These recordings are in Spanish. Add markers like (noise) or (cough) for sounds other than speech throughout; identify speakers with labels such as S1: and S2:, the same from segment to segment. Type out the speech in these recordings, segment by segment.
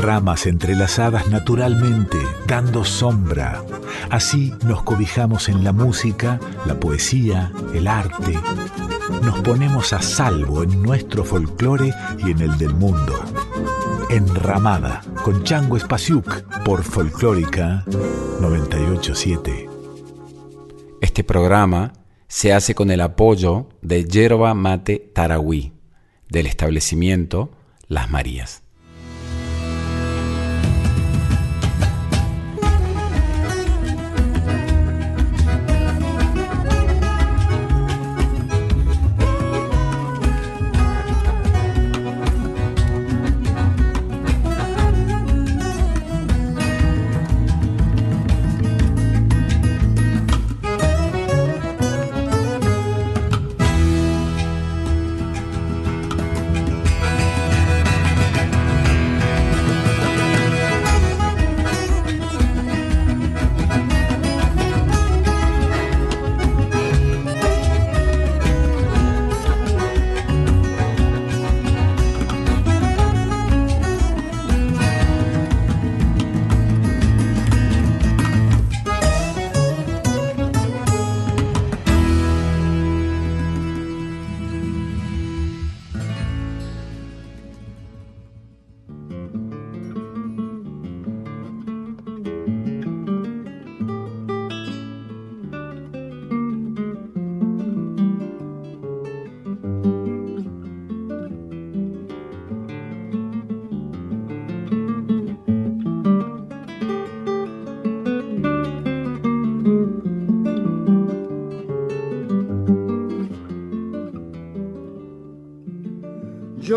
S1: Ramas entrelazadas naturalmente, dando sombra. Así nos cobijamos en la música, la poesía, el arte. Nos ponemos a salvo en nuestro folclore y en el del mundo. Enramada, con Chango Espasiuk, por Folclórica 987.
S2: Este programa se hace con el apoyo de Yerba Mate Tarahui, del establecimiento Las Marías.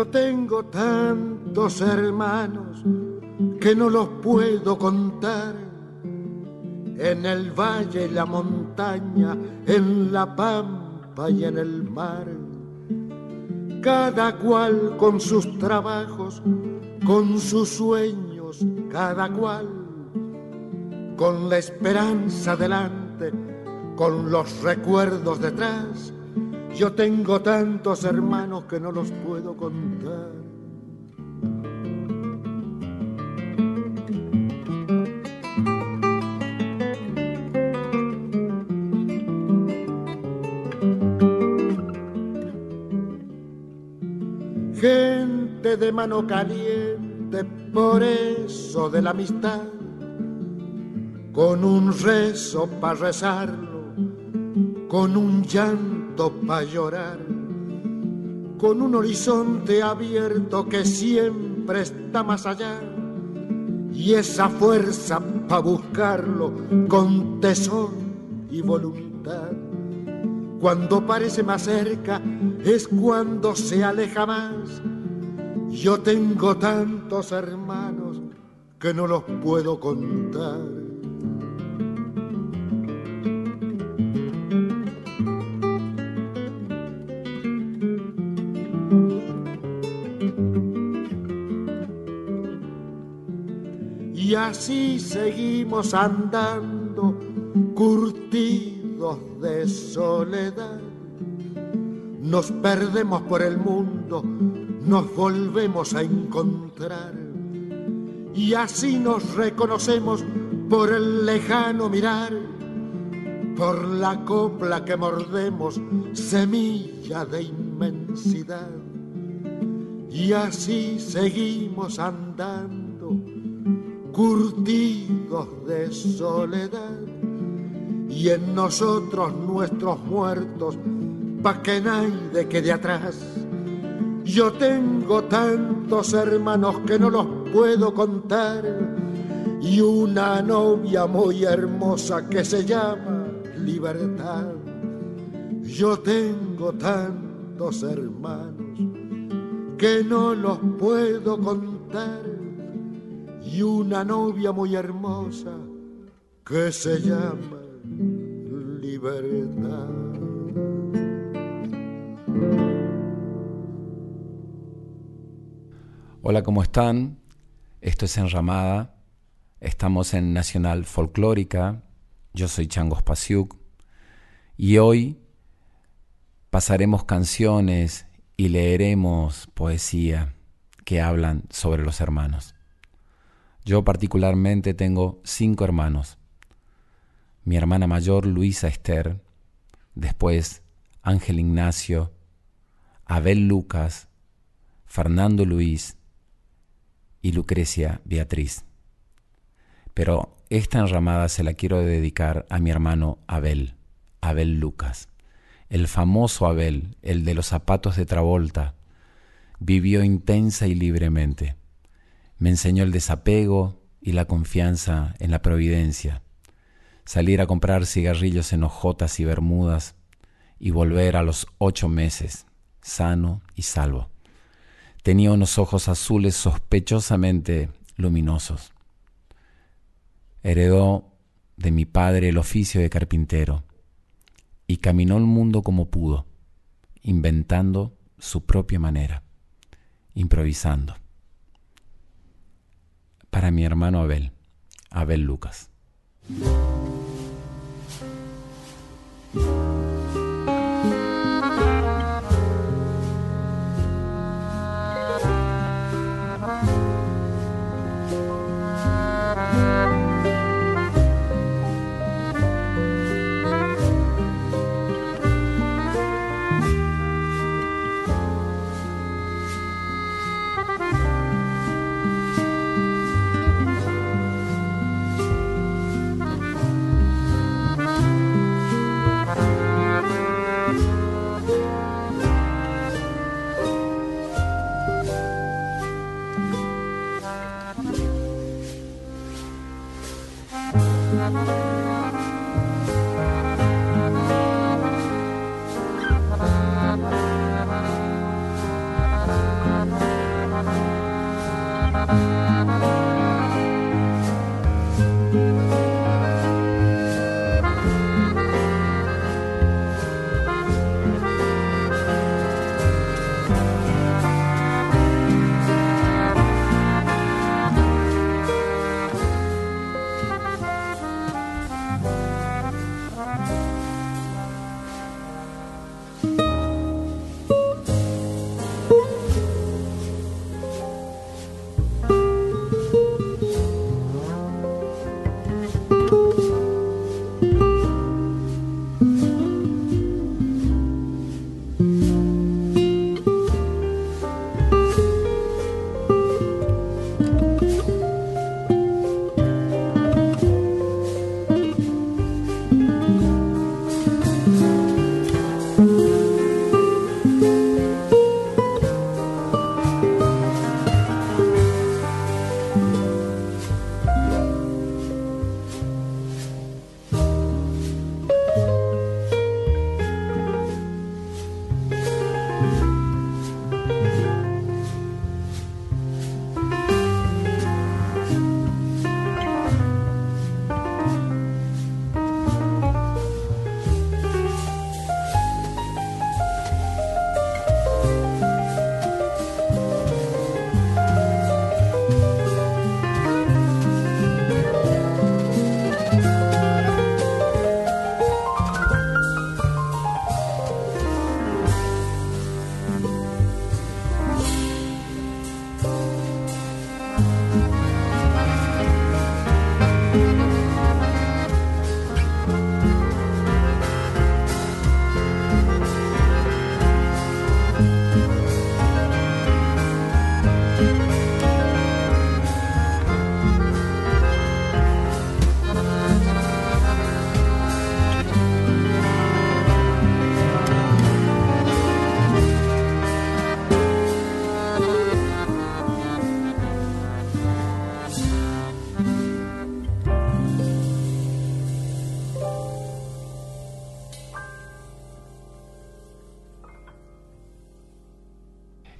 S3: Tengo tantos hermanos que no los puedo contar. En el valle y la montaña, en la pampa y en el mar. Cada cual con sus trabajos, con sus sueños, cada cual con la esperanza delante, con los recuerdos detrás yo tengo tantos hermanos que no los puedo contar. Gente de mano caliente, por eso de la amistad, con un rezo para rezarlo, con un llanto para llorar, con un horizonte abierto que siempre está más allá, y esa fuerza para buscarlo con tesón y voluntad. Cuando parece más cerca es cuando se aleja más. Yo tengo tantos hermanos que no los puedo contar Y así seguimos andando, curtidos de soledad. Nos perdemos por el mundo, nos volvemos a encontrar. Y así nos reconocemos por el lejano mirar, por la copla que mordemos, semilla de inmensidad. Y así seguimos andando curtidos de soledad y en nosotros nuestros muertos pa' que nadie quede atrás. Yo tengo tantos hermanos que no los puedo contar y una novia muy hermosa que se llama libertad. Yo tengo tantos hermanos que no los puedo contar y una novia muy hermosa que se llama libertad.
S2: Hola, ¿cómo están? Esto es Enramada. Estamos en Nacional Folclórica. Yo soy Changos Pasiuk. Y hoy pasaremos canciones y leeremos poesía que hablan sobre los hermanos. Yo particularmente tengo cinco hermanos. Mi hermana mayor, Luisa Esther, después Ángel Ignacio, Abel Lucas, Fernando Luis y Lucrecia Beatriz. Pero esta enramada se la quiero dedicar a mi hermano Abel, Abel Lucas. El famoso Abel, el de los zapatos de Travolta, vivió intensa y libremente. Me enseñó el desapego y la confianza en la providencia. Salir a comprar cigarrillos en hojotas y bermudas y volver a los ocho meses, sano y salvo. Tenía unos ojos azules sospechosamente luminosos. Heredó de mi padre el oficio de carpintero y caminó el mundo como pudo, inventando su propia manera, improvisando. Para mi hermano Abel, Abel Lucas.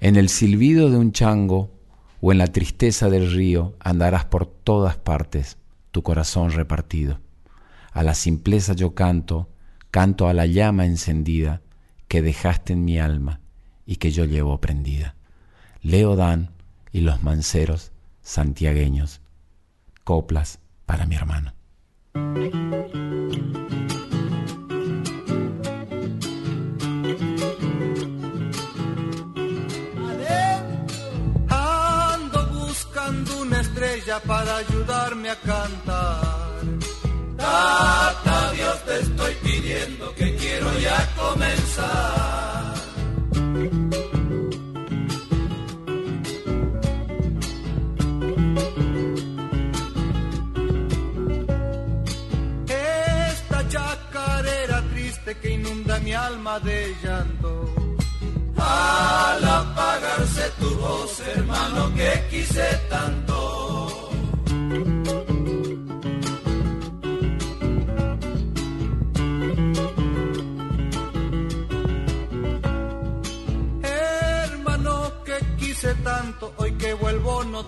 S2: En el silbido de un chango o en la tristeza del río andarás por todas partes, tu corazón repartido. A la simpleza yo canto, canto a la llama encendida que dejaste en mi alma y que yo llevo prendida. Leo Dan y los manceros santiagueños. Coplas para mi hermano.
S4: Para ayudarme a cantar.
S5: Tata Dios te estoy pidiendo que quiero ya comenzar.
S4: Esta chacarera triste que inunda mi alma de llanto.
S5: Al apagarse tu voz, hermano, que quise tanto.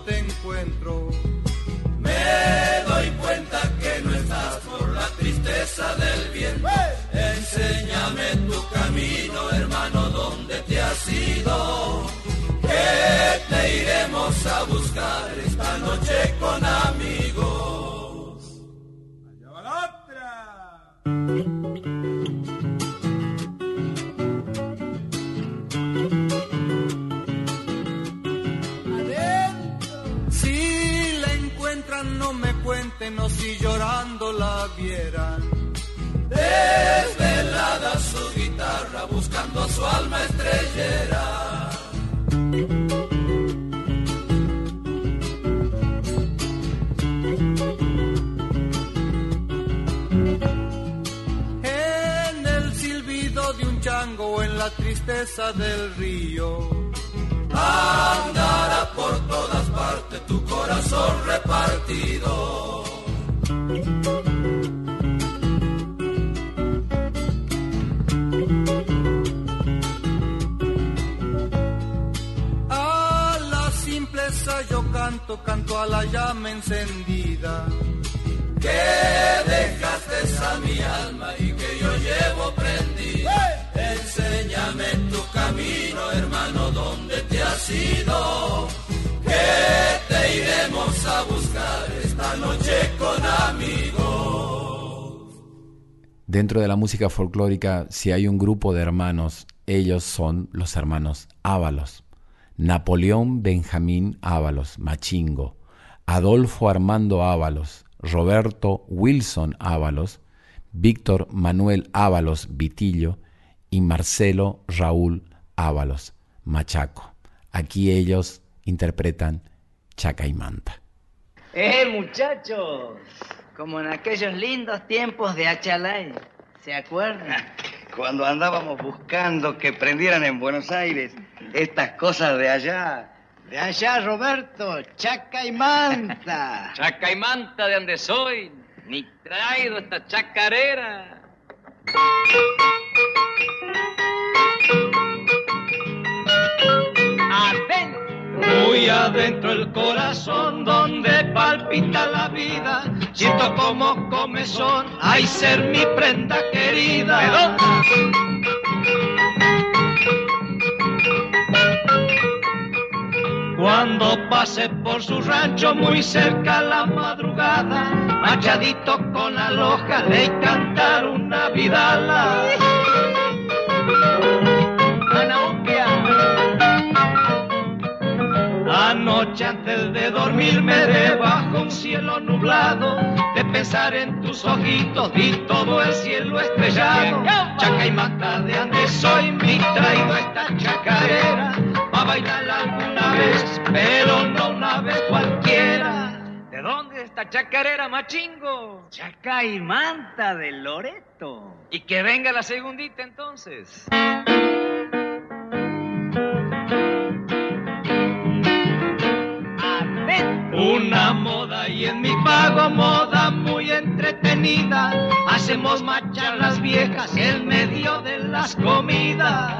S4: Te encuentro.
S5: Me doy cuenta que no estás por la tristeza del viento. Enséñame tu camino, hermano, donde te has ido. Que te iremos a buscar esta noche con amigos. Desvelada su guitarra buscando su alma estrellera.
S4: En el silbido de un chango en la tristeza del río.
S5: Andará por todas partes tu corazón repartido.
S4: Yo canto, a la llama encendida.
S5: Que dejaste a mi alma y que yo llevo prendida. Enséñame tu camino, hermano, donde te has ido. Que te iremos a buscar esta noche con amigos.
S2: Dentro de la música folclórica, si hay un grupo de hermanos, ellos son los hermanos Ábalos. Napoleón Benjamín Ábalos, Machingo. Adolfo Armando Ábalos. Roberto Wilson Ábalos. Víctor Manuel Ábalos Vitillo. Y Marcelo Raúl Ábalos, Machaco. Aquí ellos interpretan Chaca y Manta.
S6: ¡Eh, muchachos! Como en aquellos lindos tiempos de Achalay. ¿Se acuerdan? (laughs)
S7: Cuando andábamos buscando que prendieran en Buenos Aires estas cosas de allá.
S6: De allá, Roberto, chaca y manta. (laughs)
S8: Chaca y manta de donde soy, ni traído esta chacarera.
S5: Muy adentro el corazón donde palpita la vida. Siento como comezón, ay ser mi prenda querida. Cuando pase por su rancho muy cerca a la madrugada, machadito con la loja le cantar una vidala. Anoche antes de dormirme debajo un cielo nublado, de pensar en tus ojitos y todo el cielo estrellado. Chaca y mata de ande soy mi traído esta chacarera, pa' bailar alguna vez, pero no una vez cualquiera.
S8: ¿De dónde es esta chacarera, machingo?
S6: Chaca y manta de Loreto.
S8: Y que venga la segundita entonces.
S5: Una moda y en mi pago moda muy entretenida. Hacemos marchar las viejas en medio de las comidas.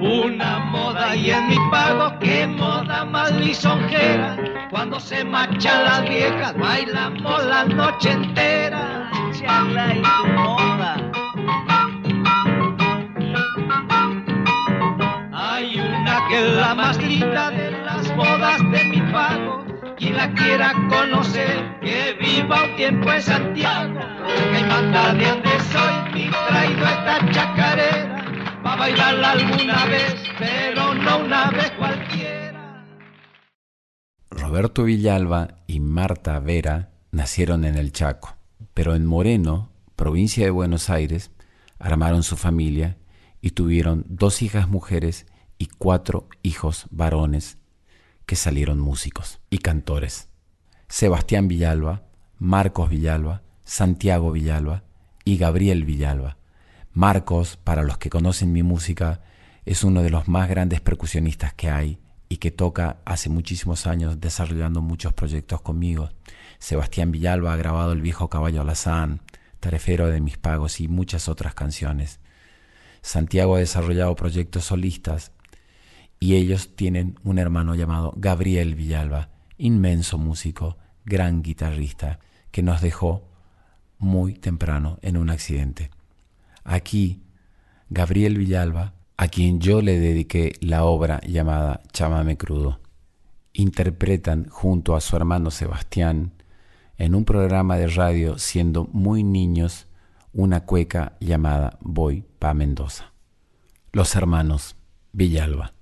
S5: Una moda y en mi pago, qué moda más lisonjera. Cuando se marchan las viejas, bailamos la noche entera.
S6: Chala y moda.
S5: Que es la más linda de las bodas de mi pago. Quien la quiera conocer, que viva un tiempo en Santiago. Que manda de donde soy, mi traído esta chacarera. Pa' bailarla alguna vez, pero no una vez cualquiera.
S2: Roberto Villalba y Marta Vera nacieron en el Chaco, pero en Moreno, provincia de Buenos Aires, armaron su familia y tuvieron dos hijas mujeres y cuatro hijos varones que salieron músicos y cantores. Sebastián Villalba, Marcos Villalba, Santiago Villalba y Gabriel Villalba. Marcos, para los que conocen mi música, es uno de los más grandes percusionistas que hay y que toca hace muchísimos años desarrollando muchos proyectos conmigo. Sebastián Villalba ha grabado El viejo caballo alazán, Tarefero de mis pagos y muchas otras canciones. Santiago ha desarrollado proyectos solistas y ellos tienen un hermano llamado Gabriel Villalba, inmenso músico, gran guitarrista, que nos dejó muy temprano en un accidente. Aquí, Gabriel Villalba, a quien yo le dediqué la obra llamada Chámame Crudo, interpretan junto a su hermano Sebastián en un programa de radio siendo muy niños una cueca llamada Voy pa Mendoza. Los hermanos Villalba.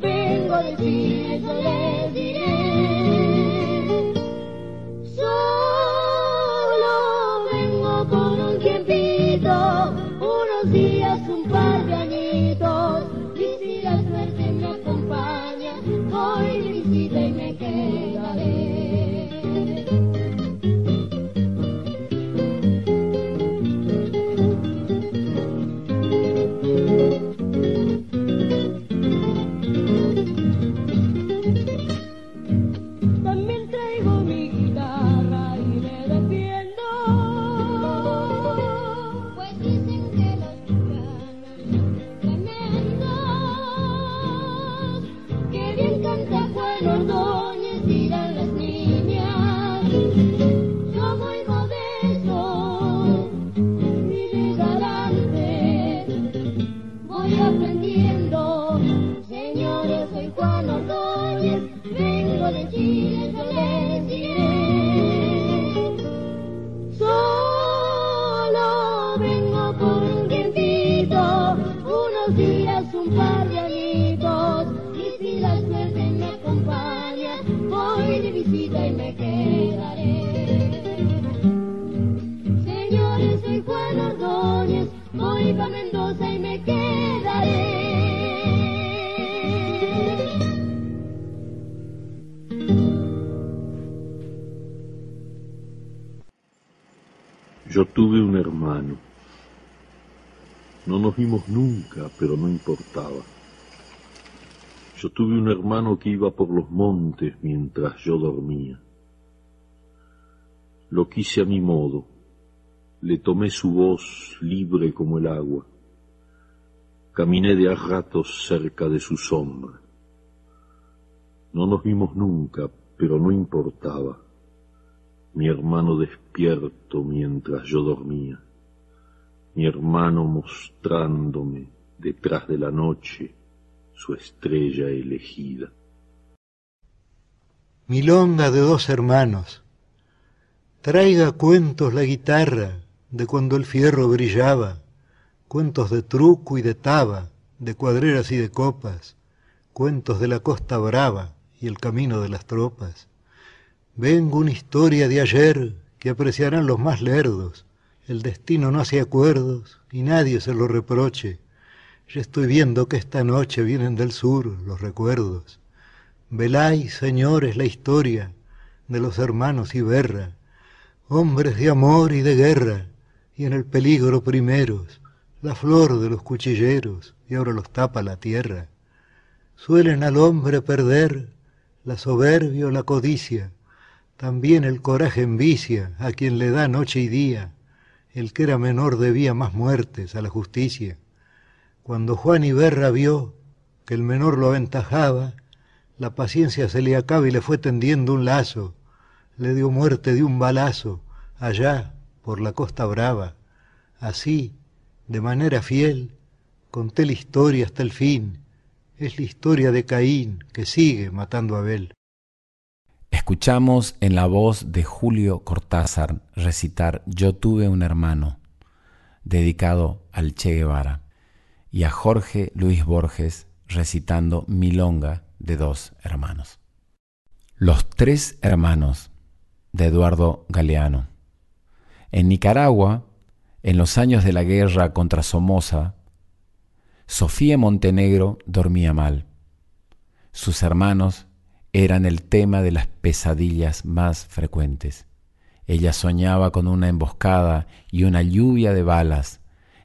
S9: Pero Yo tuve un hermano que iba por los montes mientras yo dormía. Lo quise a mi modo, le tomé su voz libre como el agua, caminé de a ratos cerca de su sombra. No nos vimos nunca, pero no importaba. Mi hermano despierto mientras yo dormía, mi hermano mostrándome detrás de la noche su estrella elegida.
S10: Milonga de dos hermanos, traiga cuentos la guitarra de cuando el fierro brillaba, cuentos de truco y de taba, de cuadreras y de copas, cuentos de la costa brava y el camino de las tropas. Vengo una historia de ayer que apreciarán los más lerdos. El destino no hace acuerdos y nadie se lo reproche. Ya estoy viendo que esta noche vienen del sur los recuerdos. Veláis, señores, la historia de los hermanos Iberra, hombres de amor y de guerra, y en el peligro primeros, la flor de los cuchilleros, y ahora los tapa la tierra. Suelen al hombre perder la soberbia o la codicia, también el coraje envicia a quien le da noche y día. El que era menor debía más muertes a la justicia. Cuando Juan Iberra vio que el menor lo aventajaba, la paciencia se le acaba y le fue tendiendo un lazo, le dio muerte de un balazo, allá por la costa brava. Así, de manera fiel, conté la historia hasta el fin. Es la historia de Caín que sigue matando a Abel.
S2: Escuchamos en la voz de Julio Cortázar recitar Yo tuve un hermano, dedicado al Che Guevara, y a Jorge Luis Borges recitando Milonga de dos hermanos. Los tres hermanos de Eduardo Galeano. En Nicaragua, en los años de la guerra contra Somoza, Sofía Montenegro dormía mal. Sus hermanos eran el tema de las pesadillas más frecuentes. Ella soñaba con una emboscada y una lluvia de balas,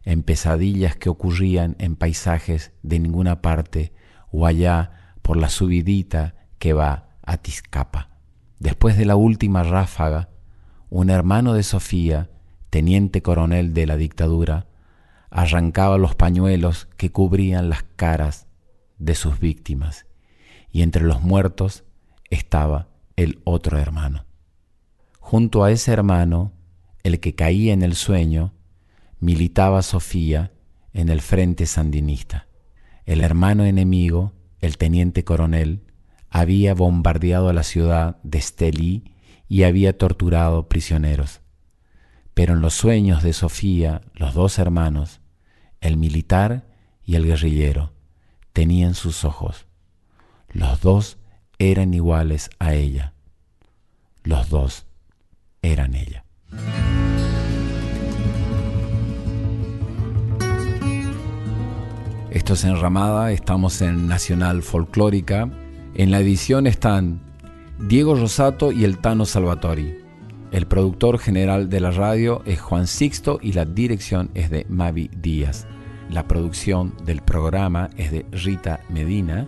S2: en pesadillas que ocurrían en paisajes de ninguna parte o allá por la subidita que va a Tizcapa. Después de la última ráfaga, un hermano de Sofía, teniente coronel de la dictadura, arrancaba los pañuelos que cubrían las caras de sus víctimas y entre los muertos estaba el otro hermano. Junto a ese hermano, el que caía en el sueño, militaba Sofía en el frente sandinista. El hermano enemigo, el teniente coronel, había bombardeado la ciudad de Estelí y había torturado prisioneros. Pero en los sueños de Sofía, los dos hermanos, el militar y el guerrillero, tenían sus ojos los dos eran iguales a ella. Los dos eran ella. Esto es Enramada, estamos en Nacional Folclórica. En la edición están Diego Rosato y el Tano Salvatori. El productor general de la radio es Juan Sixto y la dirección es de Mavi Díaz. La producción del programa es de Rita Medina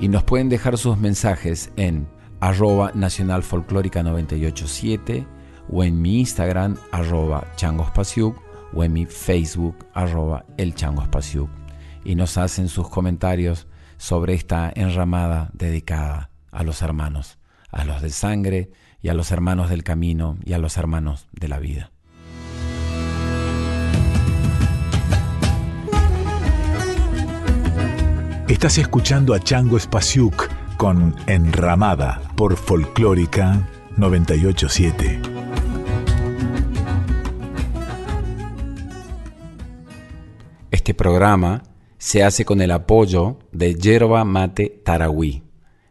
S2: y nos pueden dejar sus mensajes en arroba nacional folclórica 987 o en mi Instagram arroba changospasiuk o en mi Facebook arroba el changospasiuk y nos hacen sus comentarios sobre esta enramada dedicada a los hermanos, a los de sangre y a los hermanos del camino y a los hermanos de la vida.
S1: Estás escuchando a Chango Spasiuk con Enramada por Folclórica 987.
S2: Este programa se hace con el apoyo de Yerba Mate Tarahui,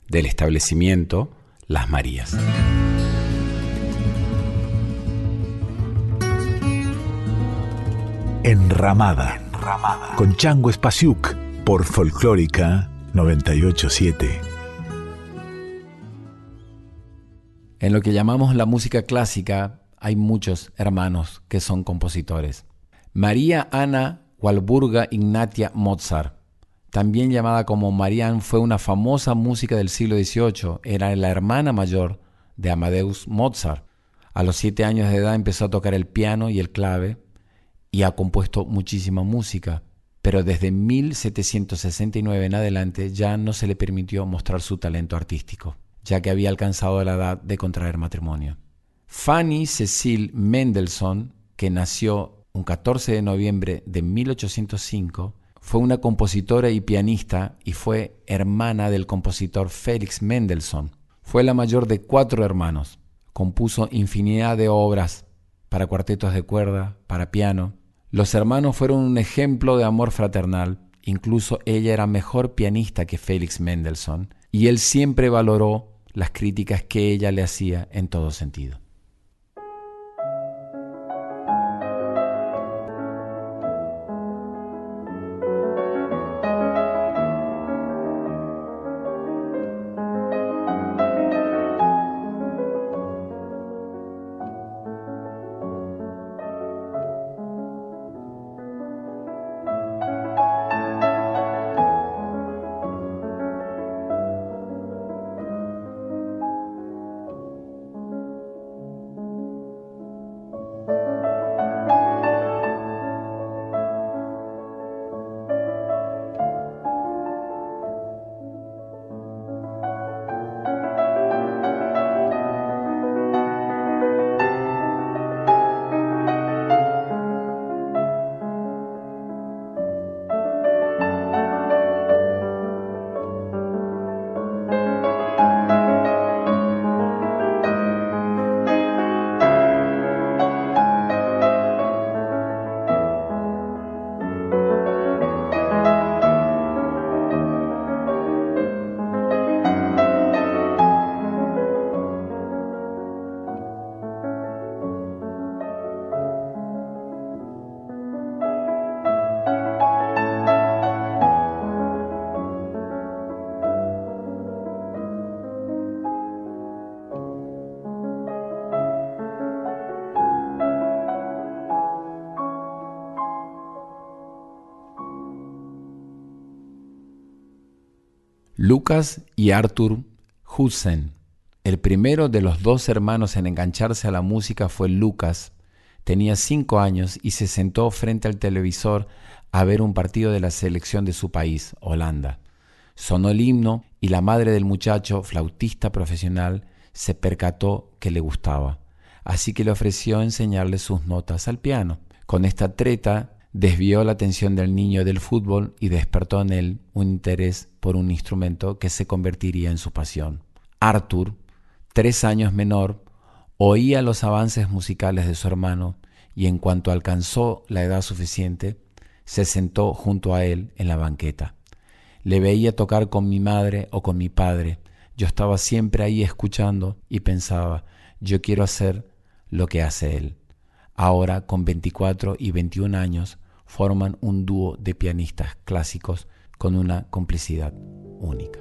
S2: del establecimiento Las Marías.
S1: Enramada, Enramada. con Chango Spasiuk por Folclórica 987.
S2: En lo que llamamos la música clásica hay muchos hermanos que son compositores. María Ana Walburga Ignatia Mozart, también llamada como Marianne, fue una famosa música del siglo XVIII. Era la hermana mayor de Amadeus Mozart. A los siete años de edad empezó a tocar el piano y el clave y ha compuesto muchísima música pero desde 1769 en adelante ya no se le permitió mostrar su talento artístico, ya que había alcanzado la edad de contraer matrimonio. Fanny Cecil Mendelssohn, que nació un 14 de noviembre de 1805, fue una compositora y pianista y fue hermana del compositor Félix Mendelssohn. Fue la mayor de cuatro hermanos. Compuso infinidad de obras para cuartetos de cuerda, para piano, los hermanos fueron un ejemplo de amor fraternal Incluso ella era mejor pianista que Félix Mendelssohn y él siempre valoró las críticas que ella le hacía en todo sentido. Lucas y Arthur Hudson. El primero de los dos hermanos en engancharse a la música fue Lucas. Tenía cinco años y se sentó frente al televisor a ver un partido de la selección de su país, Holanda. Sonó el himno y la madre del muchacho, flautista profesional, se percató que le gustaba, así que le ofreció enseñarle sus notas al piano. Con esta treta desvió la atención del niño del fútbol y despertó en él un interés por un instrumento que se convertiría en su pasión. Arthur, tres años menor, oía los avances musicales de su hermano y en cuanto alcanzó la edad suficiente, se sentó junto a él en la banqueta. Le veía tocar con mi madre o con mi padre. Yo estaba siempre ahí escuchando y pensaba, yo quiero hacer lo que hace él. Ahora, con 24 y 21 años, forman un dúo de pianistas clásicos con una complicidad única.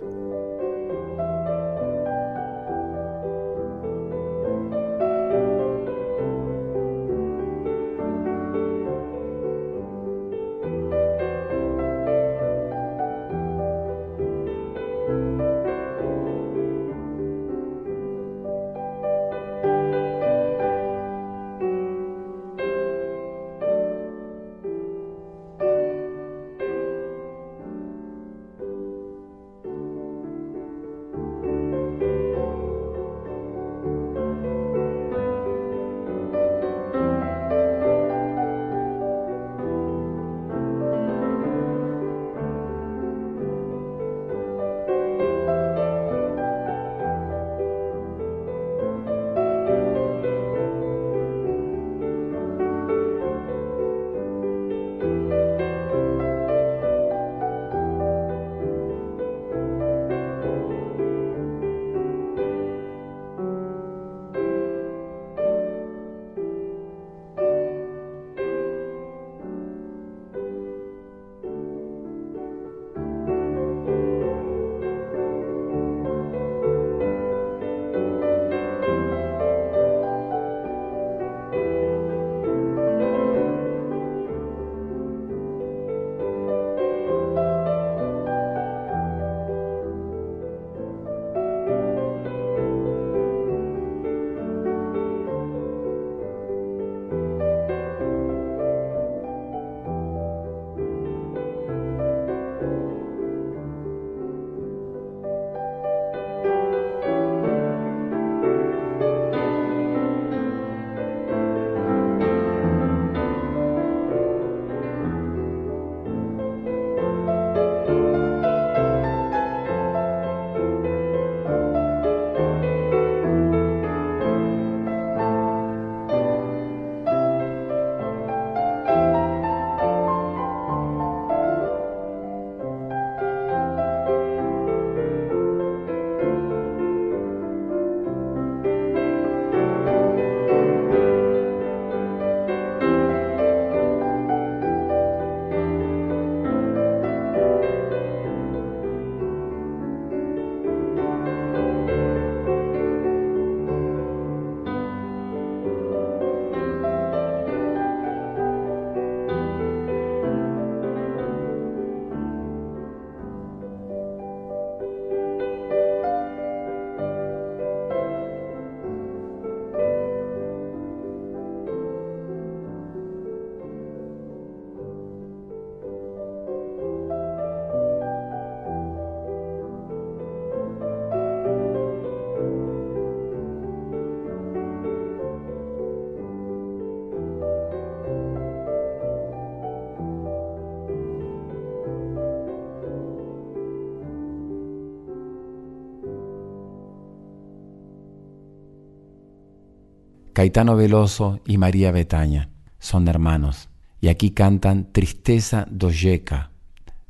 S11: Caetano Veloso y María Betaña son hermanos y aquí cantan Tristeza doyeca,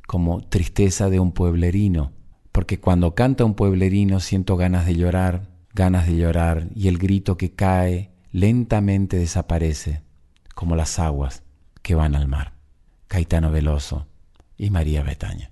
S11: como tristeza de un pueblerino, porque cuando canta un pueblerino siento ganas de llorar, ganas de llorar y el grito que cae lentamente desaparece, como las aguas que van al mar. Caetano Veloso y María Betaña.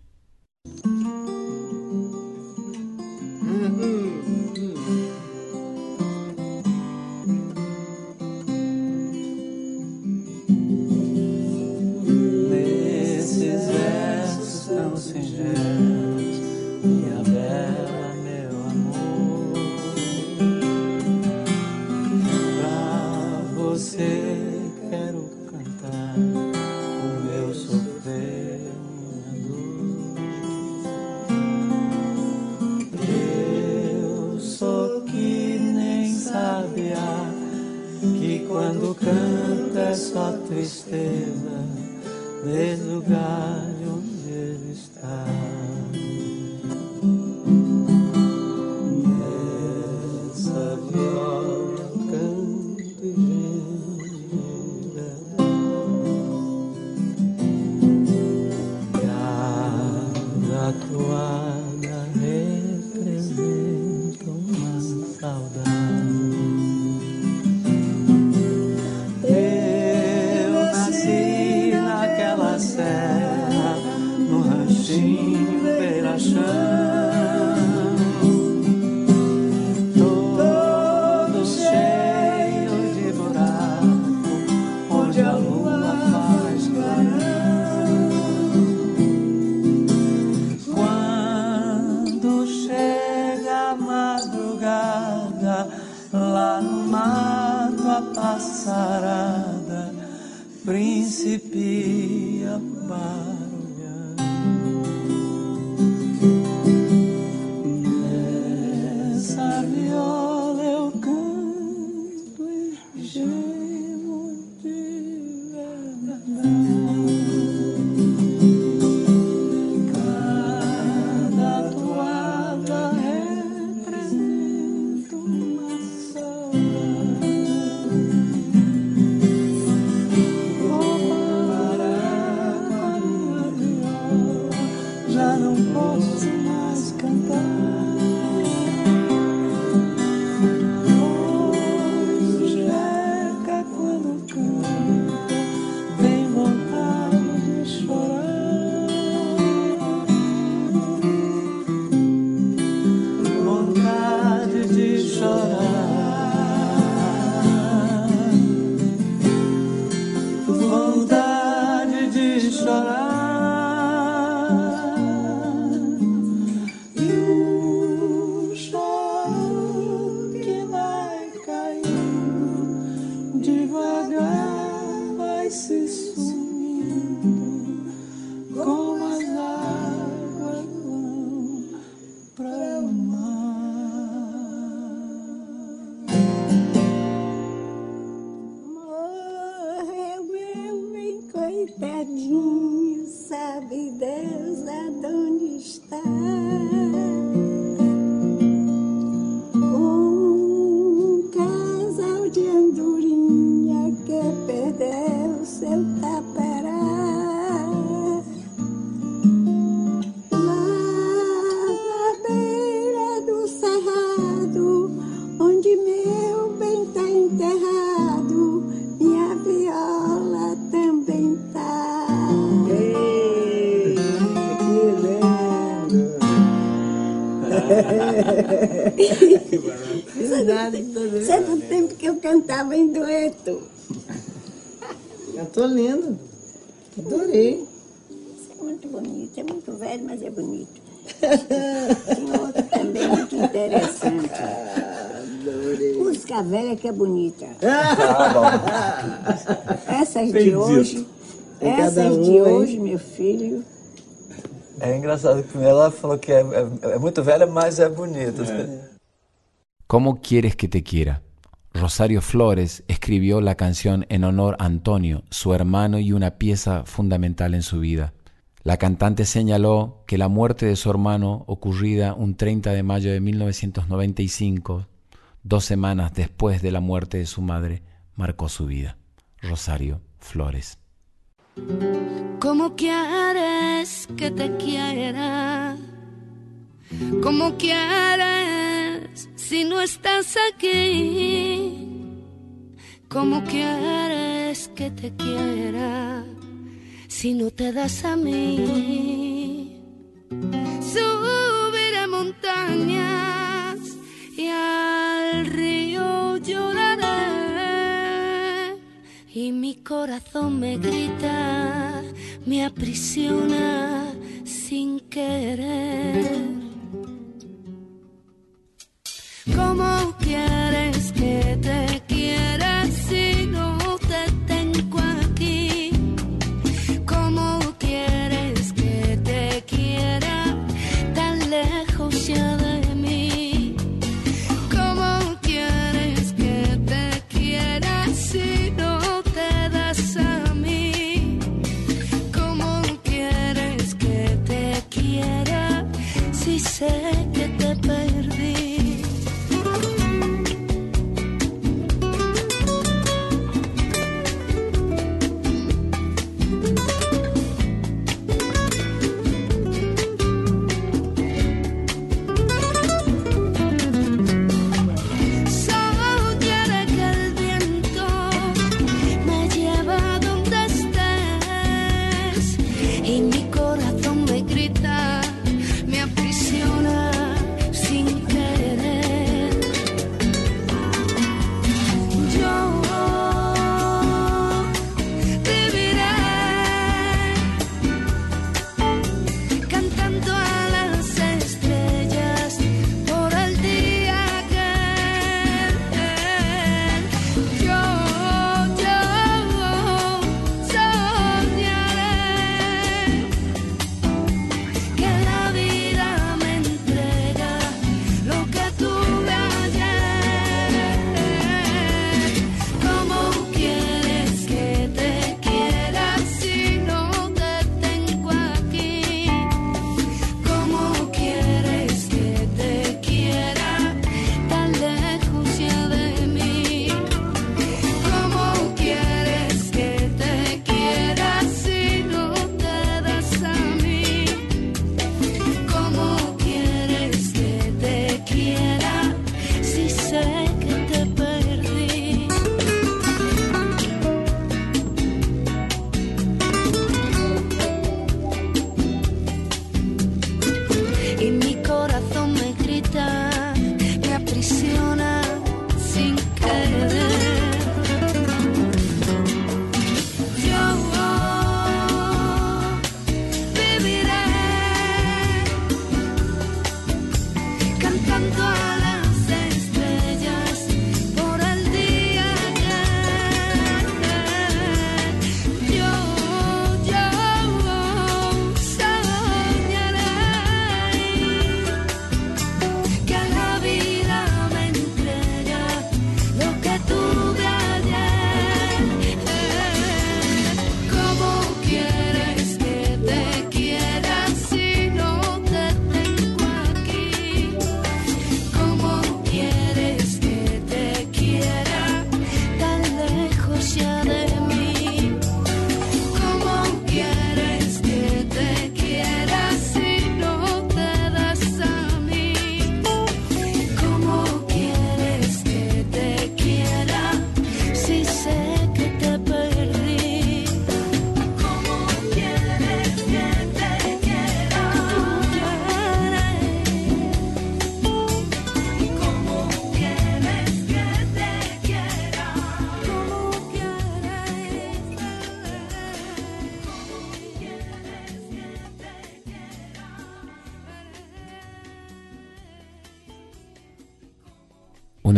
S12: cantava em dueto.
S13: estou lindo. Adorei. Isso
S12: é muito bonito. É muito velho, mas é bonito.
S13: Tem
S12: outro também muito interessante.
S13: Ah, adorei.
S12: Velha que é bonita. Ah, (laughs) essas Bem de dito. hoje, é Tem essas um, de hein? hoje, meu filho.
S14: É engraçado que ela falou que é, é, é muito velha, mas é bonita.
S11: É. Como queres que te quiera? Rosario Flores escribió la canción en honor a Antonio, su hermano y una pieza fundamental en su vida. La cantante señaló que la muerte de su hermano, ocurrida un 30 de mayo de 1995,
S2: dos semanas después de la muerte de su madre, marcó su vida. Rosario Flores.
S15: ¿Cómo quieres que te quiera? ¿Cómo quieres si no estás aquí? ¿Cómo quieres que te quiera si no te das a mí? Subiré montañas y al río lloraré y mi corazón me grita, me aprisiona sin querer. ¿Cómo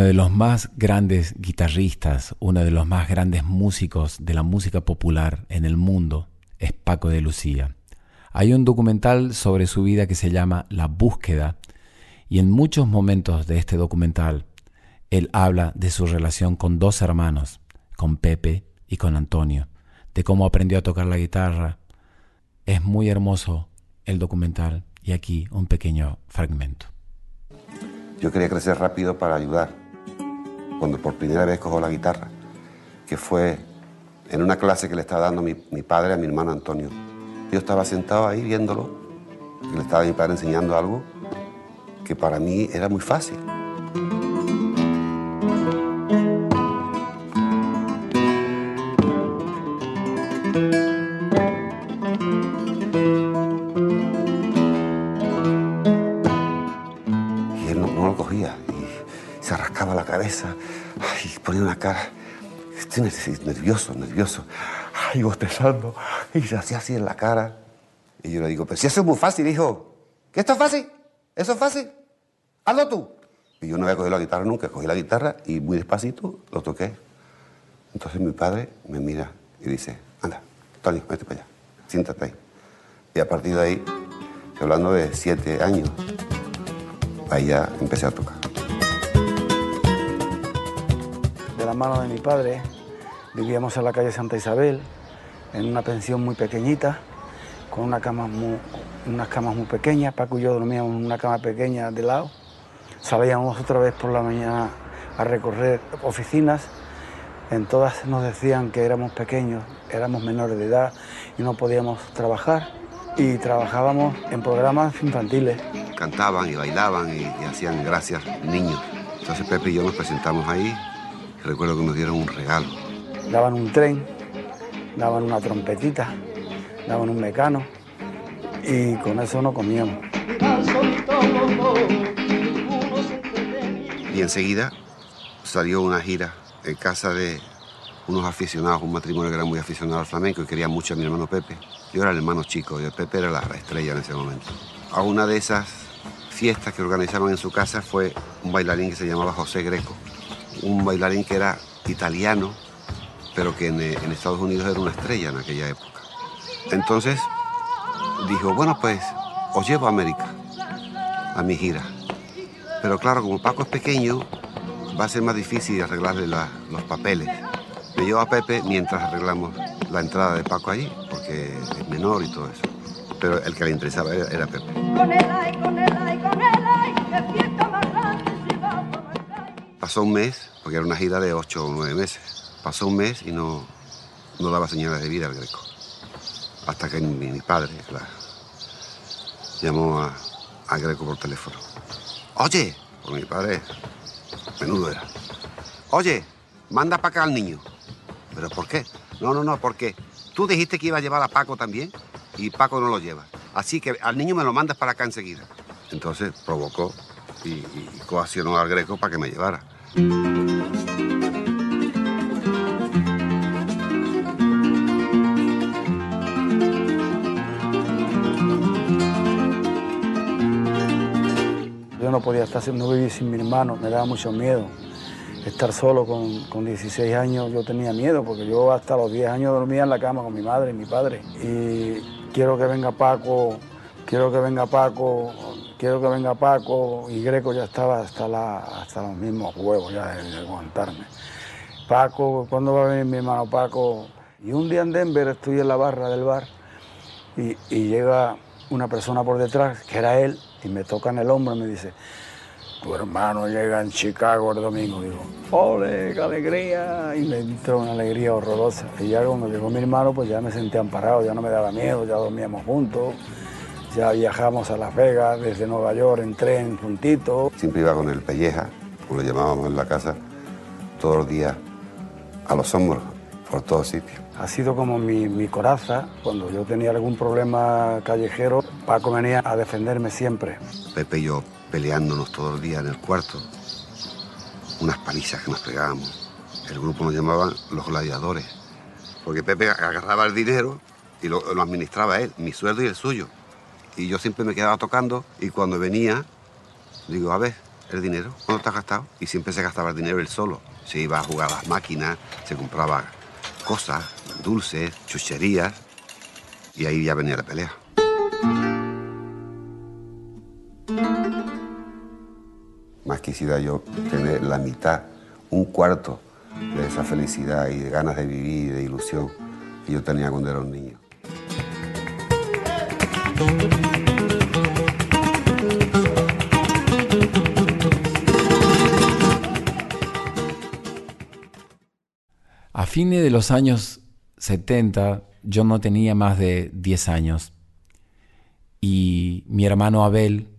S2: Uno de los más grandes guitarristas, uno de los más grandes músicos de la música popular en el mundo es Paco de Lucía. Hay un documental sobre su vida que se llama La búsqueda y en muchos momentos de este documental él habla de su relación con dos hermanos, con Pepe y con Antonio, de cómo aprendió a tocar la guitarra. Es muy hermoso el documental y aquí un pequeño fragmento.
S16: Yo quería crecer rápido para ayudar. Cuando por primera vez cojo la guitarra, que fue en una clase que le estaba dando mi, padre a mi hermano Antonio. Yo estaba sentado ahí viéndolo, y le estaba mi padre enseñando algo que para mí era muy fácil. Ponía una cara. Estoy ner- nervioso, nervioso. Ay, bostezando. Y se hacía así en la cara. Y yo le digo, pero si eso es muy fácil, hijo. ¿Que esto es fácil? ¿Eso es fácil? Hazlo tú. Y yo no había cogido la guitarra nunca. Cogí la guitarra y muy despacito lo toqué. Entonces mi padre me mira y dice, anda, Tony, vete para allá. Siéntate ahí. Y a partir de ahí, hablando de siete años, ahí ya empecé a tocar.
S17: De la mano de mi padre. Vivíamos en la calle Santa Isabel, en una pensión muy pequeñita, con unas camas muy pequeñas. Paco y yo dormíamos en una cama pequeña de lado. Salíamos otra vez por la mañana a recorrer oficinas. En todas nos decían que éramos pequeños, éramos menores de edad y no podíamos trabajar. Y trabajábamos en programas infantiles.
S16: Cantaban y bailaban y, y hacían gracias niños. Entonces Pepe y yo nos presentamos ahí. Recuerdo que nos dieron un regalo.
S17: Daban un tren, daban una trompetita, daban un mecano y con eso no comíamos.
S16: Y enseguida salió una gira en casa de unos aficionados, un matrimonio que era muy aficionado al flamenco y quería mucho a mi hermano Pepe. Yo era el hermano chico y el Pepe era la, la estrella en ese momento. A una de esas fiestas que organizaban en su casa fue un bailarín que se llamaba José Greco. Un bailarín que era italiano, pero que en, eh, en Estados Unidos era una estrella en aquella época. Entonces dijo, bueno, pues os llevo a América, a mi gira. Pero claro, como Paco es pequeño, va a ser más difícil arreglarle la- los papeles. Me llevo a Pepe mientras arreglamos la entrada de Paco allí, porque es menor y todo eso. Pero el que le interesaba era, era Pepe.
S15: Con el ay, con el ay, con el ay,
S16: Pasó un mes, porque era una gira de ocho o nueve meses. Pasó un mes y no, no daba señales de vida al Greco. Hasta que mi, mi padre la- llamó a, a Greco por teléfono. Oye, porque mi padre, menudo era. Oye, manda para acá al niño. ¿Pero por qué? No, no, no, porque tú dijiste que iba a llevar a Paco también y Paco no lo lleva. Así que al niño me lo mandas para acá enseguida. Entonces provocó y, y coaccionó al Greco para que me llevara.
S17: Yo no podía estar, no vivir sin mi hermano, me daba mucho miedo. Estar solo con, con 16 años yo tenía miedo, porque yo hasta los 10 años dormía en la cama con mi madre y mi padre. Y quiero que venga Paco, quiero que venga Paco, quiero que venga Paco. Y Greco ya estaba hasta, los mismos huevos ya de, aguantarme. Paco, ¿cuándo va a venir mi hermano Paco? Y un día en Denver estoy en la barra del bar y, y llega una persona por detrás, que era él, y me toca en el hombro y me dice, tu hermano llega en Chicago el domingo. Digo, ¡ole, qué alegría! Y me entró una alegría horrorosa. Y ya cuando llegó mi hermano, pues ya me sentí amparado, ya no me daba miedo, ya dormíamos juntos, ya viajamos a Las Vegas, desde Nueva York en tren juntito.
S16: Siempre iba con el pelleja, como lo llamábamos en la casa, todos los días a los hombros, por todos sitios.
S17: Ha sido como mi, mi coraza. Cuando yo tenía algún problema callejero, Paco venía a defenderme siempre.
S16: Pepe y yo peleándonos todos los días en el cuarto, unas palizas que nos pegábamos. El grupo nos llamaban los gladiadores, porque Pepe agarraba el dinero y lo, lo administraba él, mi sueldo y el suyo. Y yo siempre me quedaba tocando y cuando venía, digo, a ver, el dinero, ¿cuándo has gastado? Y siempre se gastaba el dinero él solo. Se iba a jugar a las máquinas, se compraba cosas, dulces, chucherías, y ahí ya venía la pelea. Más quisiera yo tener la mitad, un cuarto de esa felicidad y de ganas de vivir y de ilusión que yo tenía cuando era un niño.
S2: Fines de los años 70 yo no tenía más de 10 años y mi hermano Abel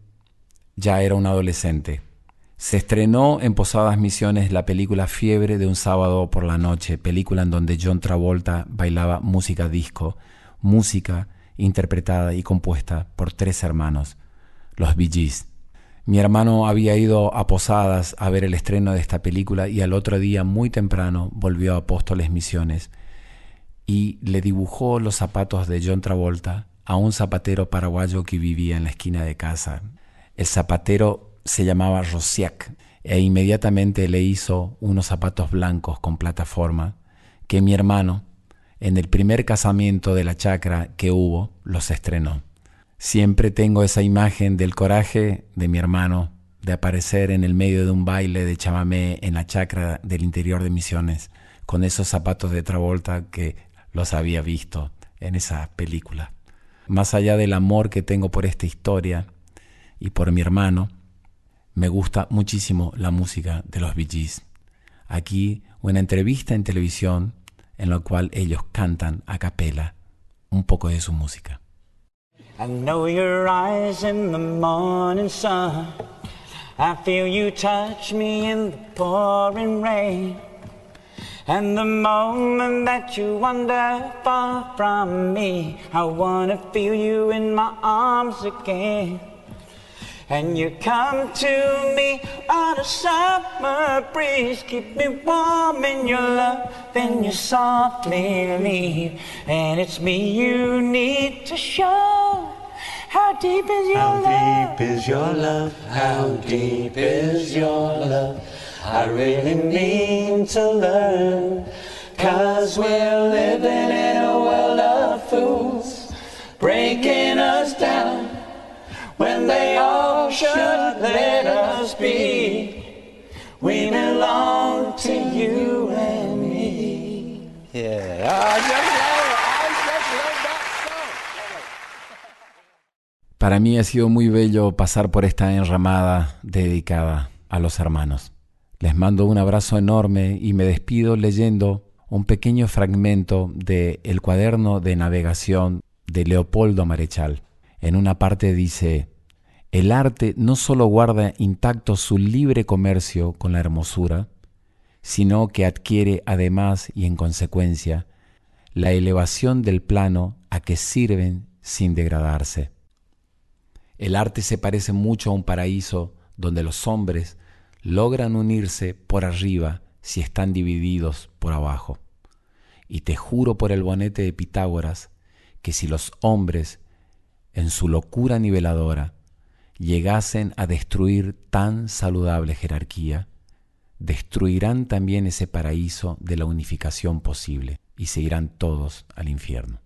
S2: ya era un adolescente. Se estrenó en Posadas Misiones la película Fiebre de un sábado por la noche, película en donde John Travolta bailaba música disco, música interpretada y compuesta por tres hermanos, los Bee. Mi hermano había ido a Posadas a ver el estreno de esta película y al otro día muy temprano volvió a Apóstoles Misiones y le dibujó los zapatos de John Travolta a un zapatero paraguayo que vivía en la esquina de casa. El zapatero se llamaba Rosiak e inmediatamente le hizo unos zapatos blancos con plataforma que mi hermano, en el primer casamiento de la chacra que hubo, los estrenó. Siempre tengo esa imagen del coraje de mi hermano de aparecer en el medio de un baile de chamamé en la chacra del interior de Misiones, con esos zapatos de Travolta que los había visto en esa película. Más allá del amor que tengo por esta historia y por mi hermano, me gusta muchísimo la música de los Bee. Aquí una entrevista en televisión en la cual ellos cantan a capela un poco de su música.
S18: I know your eyes in the morning sun. I feel you touch me in the pouring rain. And the moment that you wander far from me, I wanna feel you in my arms again. And you come to me on a summer breeze, keep me warm in your love, then you softly leave. And it's me you need to show. How deep is your love.
S19: How
S18: love?
S19: deep is your love? How deep is your love? I really need to learn. Cause we're living in a world of fools, breaking us down when they all should let us be. We belong to you and me.
S18: Yeah. I just love it. I just love that
S2: Para mí ha sido muy bello pasar por esta enramada dedicada a los hermanos. Les mando un abrazo enorme y me despido leyendo un pequeño fragmento de El cuaderno de navegación de Leopoldo Marechal. En una parte dice, el arte no solo guarda intacto su libre comercio con la hermosura, sino que adquiere además y en consecuencia la elevación del plano a que sirven sin degradarse. El arte se parece mucho a un paraíso donde los hombres logran unirse por arriba si están divididos por abajo. Y te juro por el bonete de Pitágoras que si los hombres, en su locura niveladora, llegasen a destruir tan saludable jerarquía, destruirán también ese paraíso de la unificación posible y se irán todos al infierno.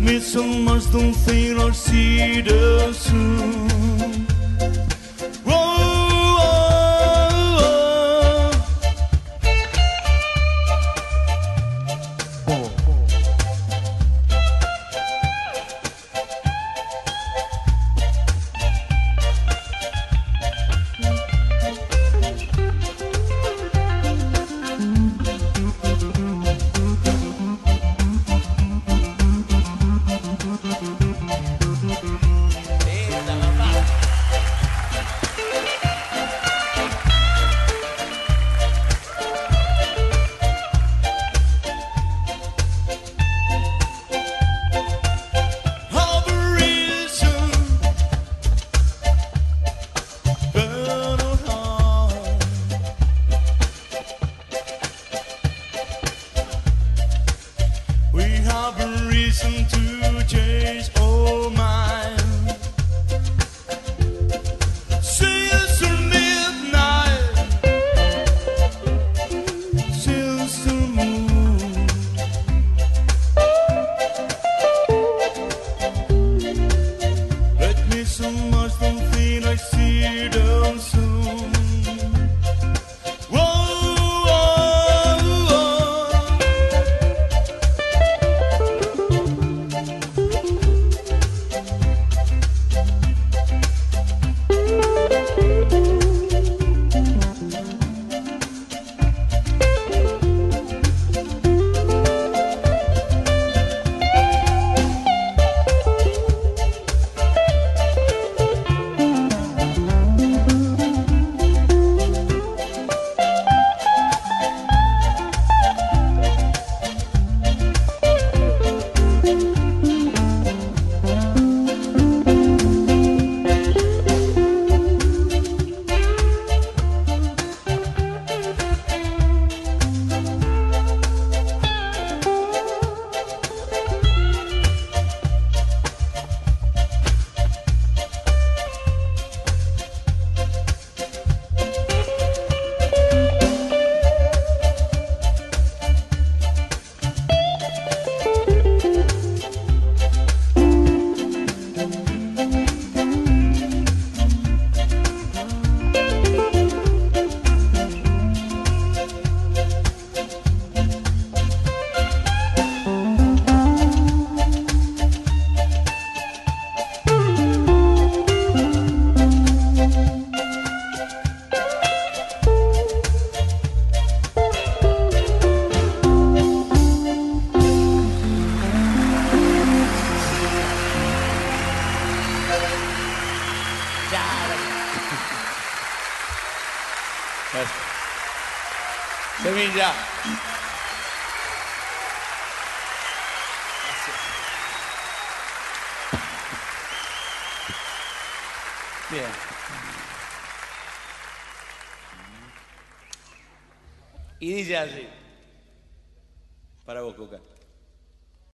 S20: Mesmo mais de um feiro aos cidadãos